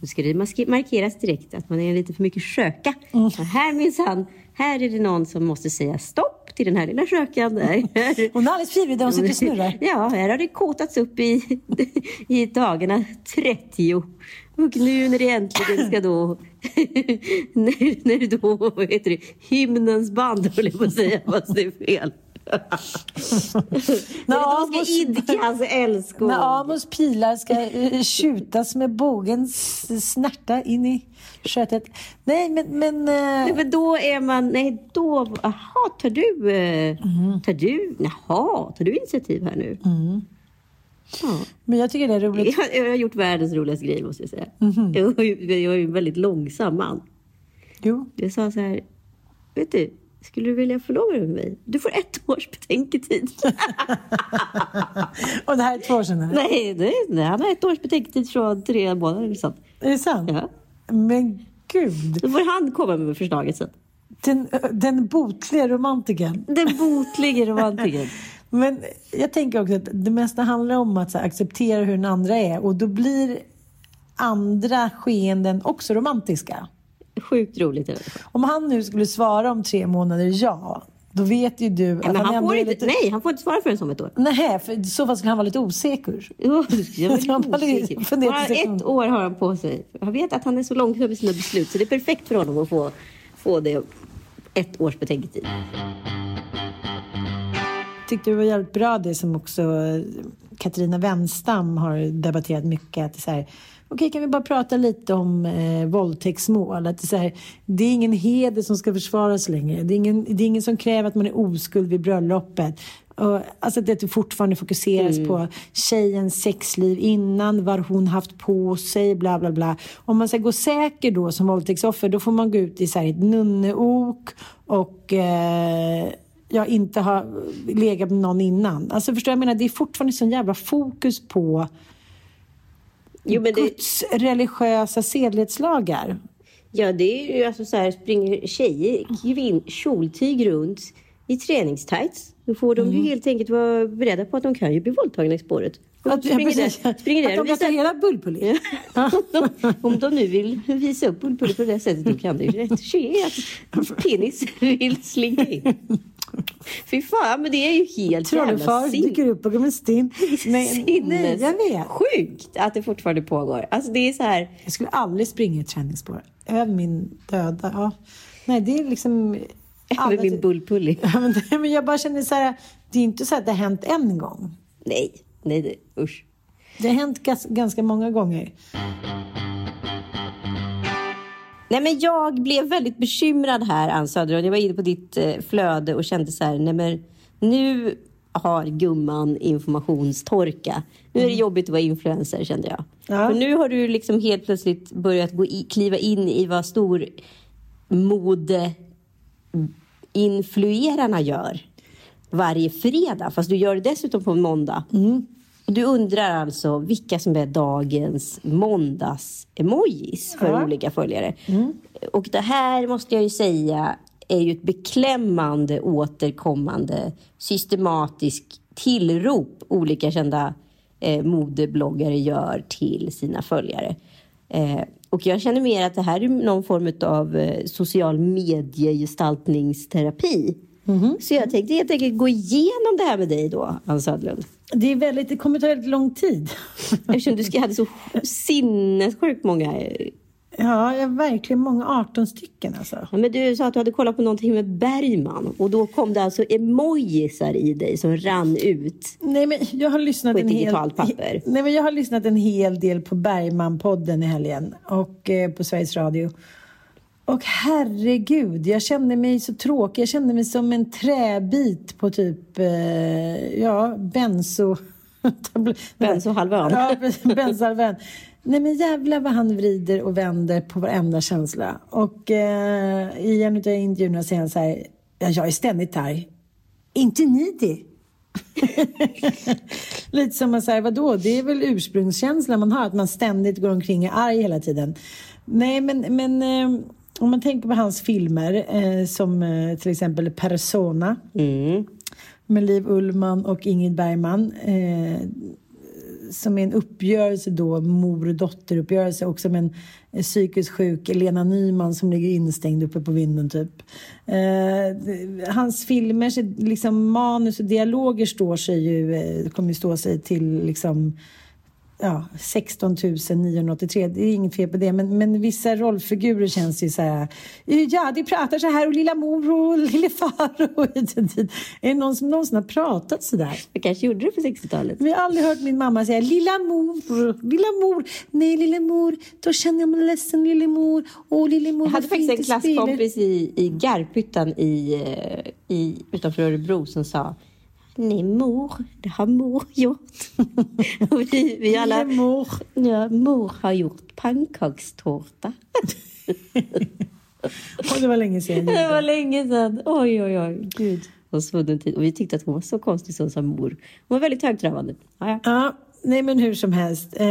Då ska det markeras direkt att man är lite för mycket sköka. Och här minsann, här är det någon som måste säga stopp till den här lilla skökan. Där. Hon är alldeles frivillig där hon sitter och snurrar. Ja, här har det kåtats upp i, i dagarna 30. Och nu när det äntligen ska då... när, när då, vad heter det, hymnens band höll jag på att säga, fast det är fel. När Amos- ska idkas älskog. När Amos pilar ska eh, skjutas med bågens snärta in i skötet. Nej, men... men eh, Nej, men då är man, nej då, jaha, tar du, eh, Mm. tar du, jaha, tar du initiativ här nu? Ja. men jag tycker det är roligt. Jag, jag har gjort världens roligaste grej måste jag säga. Mhm. Jag, är ju- jag är ju en väldigt långsam man. Jo. Jag sa så här, vet du, skulle du vilja förlova dig med mig? Du får ett års betänketid. Och det här är två år sedan? nej, det, nej, han har ett års betänketid från tre månader. eller sånt. Är det sant? Ja. Men gud. Då får han komma med förslaget sen. Den, den botliga romantikern. Den botlige romantikern. Men jag tänker också att det mesta handlar om att här, acceptera hur den andra är och då blir andra skeenden också romantiska. Sjukt roligt. Om han nu skulle svara om tre månader ja, då vet ju du att Men han ändå får inte, lite... Nej, han får inte svara förrän om ett år. Nej, för i så fall skulle han vara lite osäker. Jag Han lite Bara ett år har han på sig. Jag vet att han är så långsam i sina beslut så det är perfekt för honom att få, få det ett års betänketid. tyckte det var jävligt bra det som också eh, Katarina Wenstam har debatterat mycket. Att det är så här, Okej, kan vi bara prata lite om eh, våldtäktsmål? Att det, är så här, det är ingen heder som ska försvaras längre. Det är ingen, det är ingen som kräver att man är oskuld vid bröllopet. Och, alltså att det fortfarande fokuseras på tjejens sexliv innan, vad hon haft på sig, bla bla bla. Om man ska gå säker då som våldtäktsoffer, då får man gå ut i så här, ett nunneok och eh, jag inte har legat med någon innan. Alltså förstår du? jag menar? Det är fortfarande sån jävla fokus på Jo, men det, Guds religiösa sedlighetslagar. ja, det är ju alltså så här, springer tjejer, kvinn, kjoltyg runt i träningstights. Då får de ju helt enkelt vara beredda på att de kan ju bli våldtagna i spåret. Och Att, springer där, springer där att och de visar- hela bullpulli. Om de nu vill visa upp bullpullen på det sättet, då kan det ju rätt ske att penis vill slinka in. Fy fan, men det är ju helt jävla Trollfar sin- dyker upp och kommer stinn. Nej, nej, jag vet. Sjukt att det fortfarande pågår. Alltså det är så här, Jag skulle aldrig springa i träningsspår. Över min döda. Ja. Nej, det är liksom... med min bullpulli. Ja, men, jag bara känner så här, det är inte så att det har hänt en gång. Nej, nej, nej, usch. Det har hänt ganska många gånger. Nej, men jag blev väldigt bekymrad här, Ann Söderholm. Jag var inne på ditt eh, flöde och kände så här, nej men nu har gumman informationstorka. Nu är det jobbigt att vara influencer, kände jag. Ja. För nu har du liksom helt plötsligt börjat gå i, kliva in i vad stor mode influerarna gör varje fredag, fast du gör det dessutom på en måndag. Och du undrar alltså vilka som är dagens måndags-emojis för Ja. olika följare. Och det här måste jag ju säga är ju ett beklämmande återkommande systematiskt tillrop olika kända eh, modebloggare gör till sina följare. Eh, och jag känner mer att det här är någon form av eh, social mediegestaltningsterapi. Så jag tänkte helt enkelt gå igenom det här med dig då, Ann Södlund. Det, är väldigt, det kommer ta väldigt lång tid. Eftersom du hade så sinnessjukt många... eh, Ja, jag har verkligen många 18 stycken alltså. Ja, men du sa att du hade kollat på någonting med Bergman och då kom det alltså emojisar i dig som rann ut. Nej, men jag har lyssnat På ett en hel, digitalt papper. Nej, men jag har lyssnat en hel del på Bergman-podden i helgen och eh, på Sveriges Radio. Och herregud, jag kände mig så tråkig. Jag kände mig som en träbit på typ, eh, ja, benzo... Benzohalvön. Ja, benzohalvön. Nej men jävlar vad han vrider och vänder på varenda känsla. Och eh, i en av intervjuerna säger han så här, ja, jag är ständigt arg. Inte ni det? Lite som att säga, vadå, det är väl ursprungskänslan man har, att man ständigt går omkring och är arg hela tiden. Nej, men, men eh, om man tänker på hans filmer, eh, som eh, till exempel Persona, med Liv Ullman och Ingrid Bergman, eh, som är en uppgörelse då, mor och dotteruppgörelse, också med en eh, psykiskt sjuk Lena Nyman som ligger instängd uppe på vinden typ. Eh, hans filmer, liksom manus och dialoger står sig ju, eh, kommer ju stå sig till liksom ja, 16 983. Det är inget fel på det. Men, men vissa rollfigurer känns ju så här. Ja, de pratar så här och lilla mor och lille far. Och, är det någon som någonsin har pratat så där? Jag kanske gjorde det på 60-talet. Men jag har aldrig hört min mamma säga lilla mor, lilla mor. Nej, lille mor, då känner jag mig ledsen, lille mor. Åh, lille mor, Jag hade faktiskt en du spelar." klasskompis i, i Garphyttan i, eh, i, utanför Örebro som sa Nej mor, det har mor gjort. Vi, vi alla, mor. Ja, mor har gjort pannkakstårta. Och det var länge sedan. Det var länge sedan. Oj, oj, oj. Gud. Och svunnen tid. Och vi tyckte att hon var så konstig som sa mor. Hon var väldigt högtravande. Ja, ja. Ja, nej men hur som helst. Eh,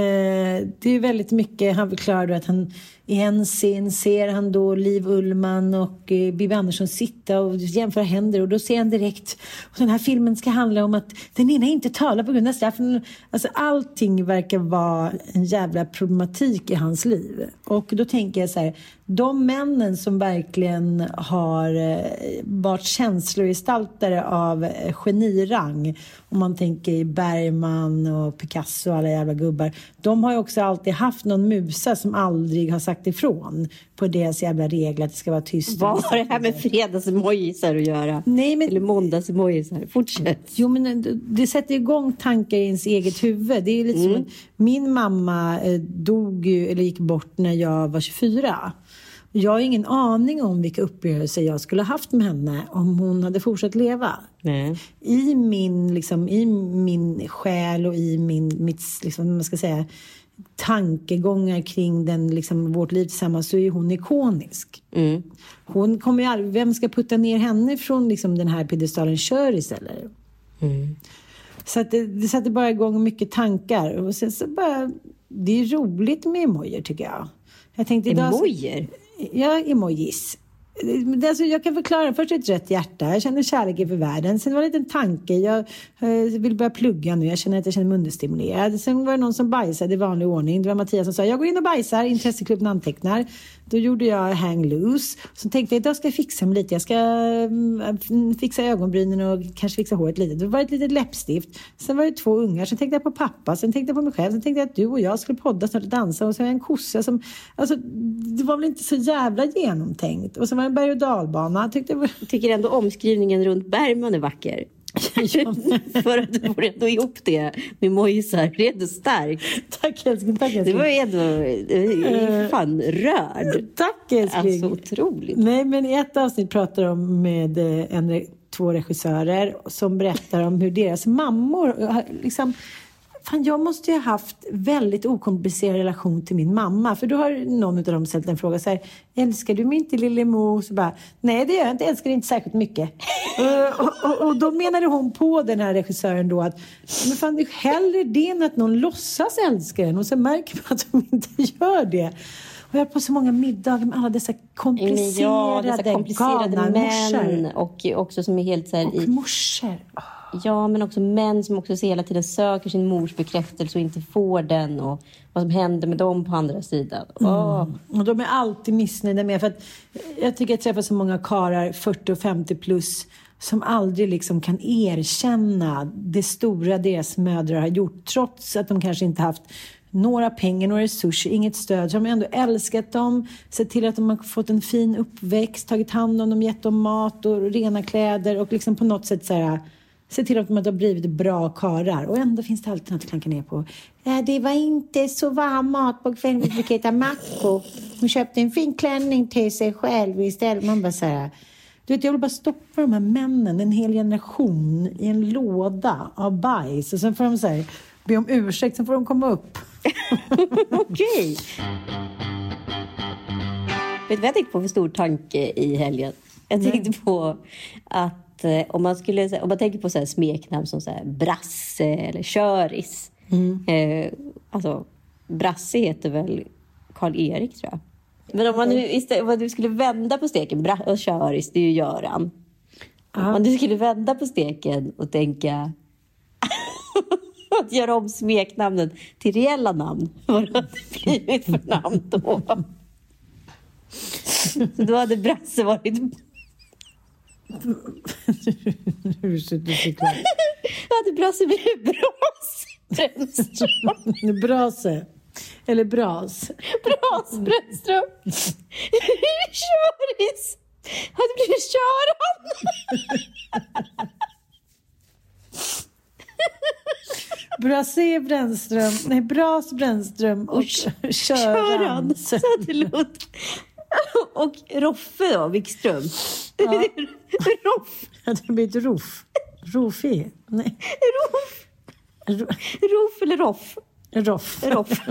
det är väldigt mycket, han förklarar då att han i en scen ser han då Liv Ullman och eh, Bibi Andersson sitta och jämföra händer och då ser han direkt och den här filmen ska handla om att den ena inte talar på grund av straffen. Alltså allting verkar vara en jävla problematik i hans liv. Och då tänker jag så här, de männen som verkligen har eh, varit känslogestaltare av eh, genirang, om man tänker Bergman och Picasso och alla jävla gubbar, de har ju också alltid haft någon musa som aldrig har sagt ifrån på deras jävla regler att det ska vara tyst. Vad har det här med fredagsemojisar att göra? Nej, men- Eller måndagsemojisar? Fortsätt. Jo, men det- det sätter igång tankar i ens eget huvud. Det är lite som att min mamma eh, dog ju, eller gick bort när jag var 24. Jag har ingen aning om vilka upplevelser jag skulle ha haft med henne om hon hade fortsatt leva. Nej. I min, liksom, i min själ och i min, mitt, liksom, man ska säga, tankegångar kring den, liksom, vårt liv tillsammans så är hon ikonisk. Mm. Hon kommer ju aldrig, vem ska putta ner henne från liksom, den här piedestalen? Köris eller? Så att det, det sätter bara igång mycket tankar. Och sen så bara, det är roligt med emojier tycker jag. Jag tänkte idag... Emojier? Ja, emojis. Alltså, jag kan förklara. Först ett rött hjärta. Jag känner kärlek inför världen. Sen var det en liten tanke. Jag eh, vill börja plugga nu. Jag känner att jag känner mig understimulerad. Sen var det någon som bajsade i vanlig ordning. Det var Mattias som sa jag går in och bajsar. Intresseklubben antecknar. Då gjorde jag hang loose. Så tänkte jag idag ska jag fixa mig lite. Jag ska mm, äh, fixa ögonbrynen och kanske fixa håret lite. Det var ett litet läppstift. Sen var det två ungar. Sen tänkte jag på pappa. Sen tänkte jag på mig själv. Sen tänkte jag att du och jag skulle podda snart och dansa. Och så var jag en kossa som... Alltså, det var väl inte så jävla genomtänkt. Och sen var det en berg och dalbana. Jag tyckte. Jag tycker ändå omskrivningen runt Bergman är vacker. För att du får ändå ihop det med mojisar. Det är ändå starkt. Tack älskling, tack älskling. var ju ändå eh, fan rörd. Tack älskling. Alltså otroligt. Nej, men i ett avsnitt pratar de med eh, en, två regissörer som berättar om hur deras mammor har liksom Fan, jag måste ju ha haft väldigt okomplicerad relation till min mamma. För då har någon av dem ställt en fråga så här. Älskar du mig inte lille mor? Så bara, nej det gör jag inte. Älskar dig inte särskilt mycket. Eh, och, och, och då menade hon på den här regissören då att men fan, det är hellre det än att någon låtsas älska en och så märker man att de inte gör det. Och jag har på så många middagar med alla dessa komplicerade, Ja, dessa komplicerade män och också som är helt så här Och i, morsor. Ja, men också män som också så hela tiden söker sin mors bekräftelse och inte får den och vad som händer med dem på andra sidan. Åh. Och de är alltid missnöjda med, för att jag tycker jag träffar så många karar 40 och 50 plus som aldrig liksom kan erkänna det stora deras mödrar har gjort, trots att de kanske inte haft några pengar, några resurser, inget stöd. Så de har ändå älskat dem, sett till att de har fått en fin uppväxt, tagit hand om dem, gett dem mat och rena kläder och liksom på något sätt så här, se till att de har blivit bra karar. Och ändå finns det alltid något att klanka ner på. Ja, det var inte så varm mat på kvällen. Vi fick äta mackor. Hon köpte en fin klänning till sig själv istället. Man bara så här, du vet, jag vill bara stoppa de här männen, en hel generation, i en låda av bajs. Och sen får de så här, be om ursäkt, sen får de komma upp. Okej. Vet du vad jag tänkte på för stor tanke i helgen? Jag tänkte på att eh, om man, skulle, om man tänker på så här smeknamn som så Brasse eller Köris. Eh, alltså, Brasse heter väl Karl-Erik tror jag. Men om man nu istället, om nu skulle vända på steken, Bra, och Köris, det är ju Göran. Om man nu skulle vända på steken och tänka att göra om smeknamnen till reella namn, vad hade det blivit för namn då? Så då hade Brasse varit... Ursäkta, det är klart. Då hade Brasse blivit Bras. Brännström. Brase. Eller bras. Bras Brännström. Köris. Har du blivit köran? Brasé Brännström. Nej, Bras Brännström och Köran. Köran. Och Roffe då, Wikström. Roff. Ja, det blir ett roff. Rofi. Nej. Roff. Ro- Roff eller Roff? Roff. Roff.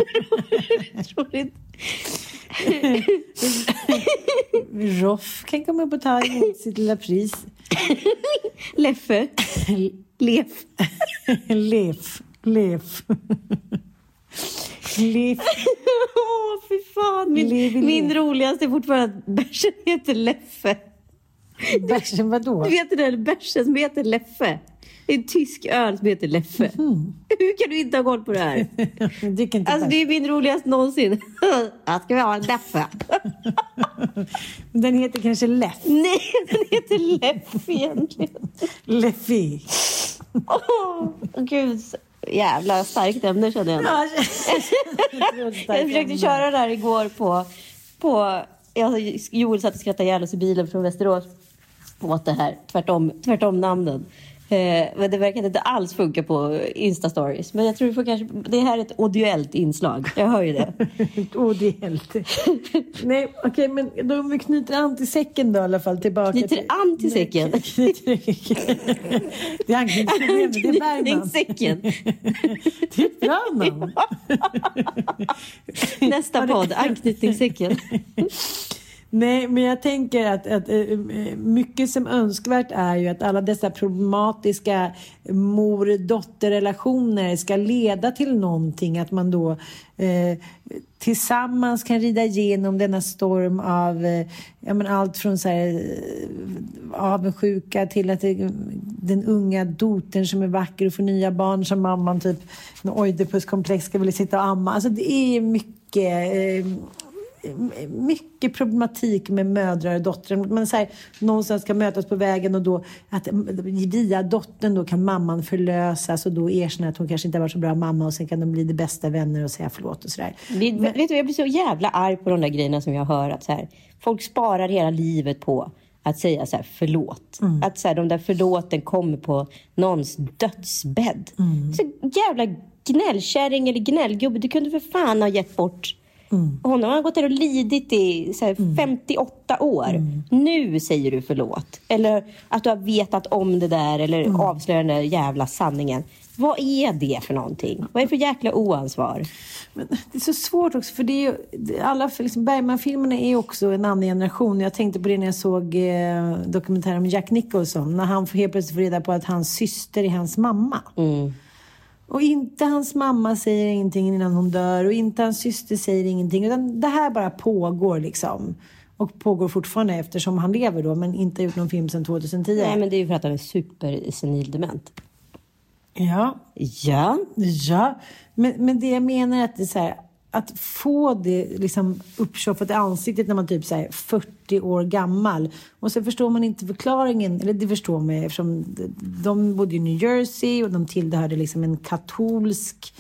Roff kan komma upp och ta emot sitt lilla pris. Leffe. Lef. Lef. Lef. Lef. Åh, fy fan. Min, Lev i min roligaste är fortfarande att bärsen heter Leffe. Bärsen vadå? Du vet den bärsen som heter Leffe? Det är en tysk öl som heter Leffe. Hur kan du inte ha koll på det här? Inte Alltså det är min roligaste någonsin. Jag ska vi ha en Leffe? Den heter kanske Leff. Nej, den heter Leff egentligen. Leffi. Åh, gud. Jävla starkt ämne känner jag. Ja, Jag försökte köra det här igår på... på alltså, Joel satt och skrattade ihjäl oss i bilen från Västerås åt det här tvärtom, tvärtom namnen. Eh, men det verkade inte alls funka på Insta-stories. Men jag tror vi får kanske... Det här är ett audiellt inslag. Jag hör ju det. Helt... Nej, okej, men då om vi knyter an till säcken då i alla fall tillbaka Knyter till... an till säcken. det är anknytningsproblemet, det är Bergman. Anknytningssäcken. Det är ett bra namn. Nästa podd, anknytningssäcken. Nej, men jag tänker att, att eh, eh, mycket som önskvärt är ju att alla dessa problematiska mor-dotter-relationer ska leda till någonting. Att man då eh, tillsammans kan rida igenom denna storm av eh, ja, men allt från så här, avundsjuka till att det, den unga dotern som är vacker och får nya barn som mamman typ med oidipuskomplex ska vilja sitta och amma. Alltså det är mycket eh, mycket problematik med mödrar och dottrar. Man så här, någonstans ska mötas på vägen och då att via dottern då kan mamman förlösas och då erkänna att hon kanske inte har varit så bra mamma och sen kan de bli de bästa vänner och säga förlåt och sådär. Vet du, jag blir så jävla arg på de där grejerna som jag hör att så här, folk sparar hela livet på att säga så här, förlåt. Att så här, de där förlåten kommer på någons dödsbädd. Så jävla gnällkärring eller gnällgubbe, du kunde för fan ha gett bort honom. Han har gått där och lidit i här, 58 år. Nu säger du förlåt. Eller att du har vetat om det där eller avslöjar den där jävla sanningen. Vad är det för någonting? Vad är det för jäkla oansvar? Men det är så svårt också, för det är ju, det- alla liksom, Bergman-filmerna är också en annan generation. Jag tänkte på det när jag såg eh, dokumentären om Jack Nicholson, när han helt plötsligt får reda på att hans syster är hans mamma. Och inte hans mamma säger ingenting innan hon dör och inte hans syster säger ingenting. Utan det här bara pågår liksom. Och pågår fortfarande eftersom han lever då, men inte gjort någon film sedan 2010. Nej, men det är ju för att han är supersenildement. Ja, Ja. Ja, men, men det jag menar är att det är så här, att få det liksom upptjoffat i ansiktet när man typ så här 40 år gammal och så förstår man inte förklaringen, eller det förstår man eftersom de- de bodde i New Jersey och de tillhörde liksom en katolsk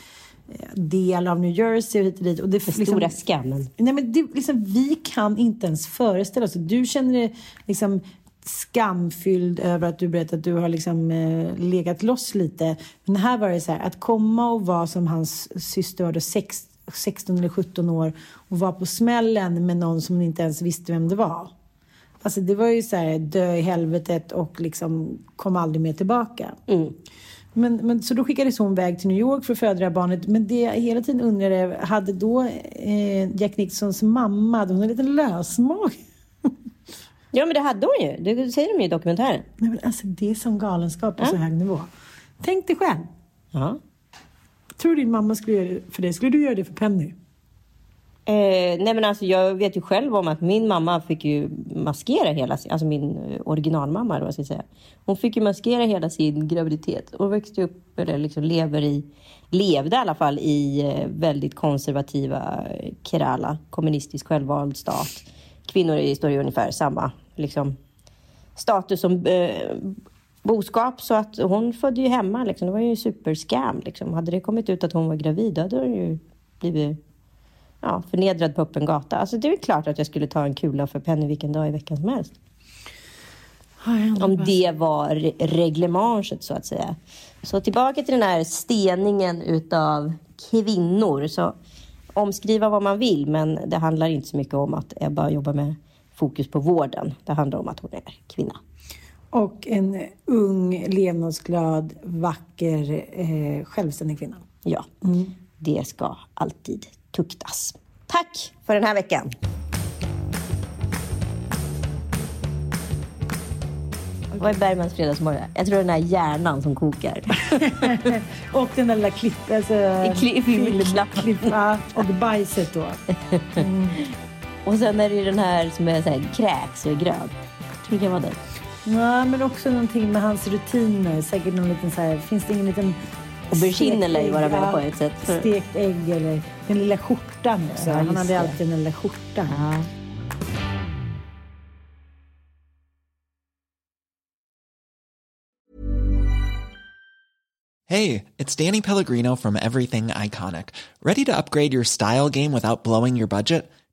eh, del av New Jersey och hit och dit. Och det, Den liksom, stora skammen. Nej, men det, liksom, vi kan inte ens föreställa oss. Du känner dig liksom skamfylld över att du berättar att du har liksom, eh, legat loss lite. Men här var det så här, att komma och vara som hans syster var då sex, 16 eller 17 år och vara på smällen med någon som inte ens visste vem det var. Alltså det var ju så här, dö i helvetet och liksom kom aldrig mer tillbaka. Men, men, så då skickades hon iväg till New York för att föda det här barnet. Men det jag hela tiden undrade, hade då eh, Jack Nixons mamma, hade hon en liten lösmage? Ja, men det hade hon ju. Det säger de ju i dokumentären. Nej, men alltså, det är som galenskap på så hög nivå. Tänk dig själv. Ja. Tror din mamma skulle göra det för dig? Skulle du göra det för Penny? Eh, nej men alltså jag vet ju själv om att min mamma fick ju maskera hela sin, alltså min eh, originalmamma eller vad jag säga. Hon fick ju maskera hela sin graviditet. Hon växte upp, eller liksom lever i, levde i alla fall i eh, väldigt konservativa eh, Kerala, kommunistisk självvald stat. Kvinnor står i ungefär samma liksom, status som eh, boskap. Så att hon födde ju hemma. Liksom. Det var ju superscam. Liksom. Hade det kommit ut att hon var gravid, då hade hon ju blivit ja, förnedrad på öppen gata. Alltså, det är klart att jag skulle ta en kula för Penny vilken dag i veckan som helst. Om det var reglementet så att säga. Så tillbaka till den här steningen utav kvinnor. Så omskriva vad man vill, men det handlar inte så mycket om att Ebba jobbar med fokus på vården. Det handlar om att hon är kvinna. Och en ung, levnadsglad, vacker, eh, självständig kvinna. Ja, det ska alltid tuktas. Tack för den här veckan. Vad är Bergmans fredagsmorgon? Jag tror den här hjärnan som kokar. Och den där lilla klipp, alltså, klipp- film- klipp, ja, och bajset då. Och sen är det den här som är så här, kräks och är grön. Jag tror det kan vara den. Ja, men också någonting med hans rutiner. Säkert någon liten så här, finns det ingen liten... Aubergine lär ju vara med på ett sätt. Stekt ägg eller den lilla skjortan också. Ja, Han hade det. alltid den lilla skjortan. Ja. Hey, it's Danny Pellegrino from Everything Iconic. Ready to upgrade your style game without blowing your budget?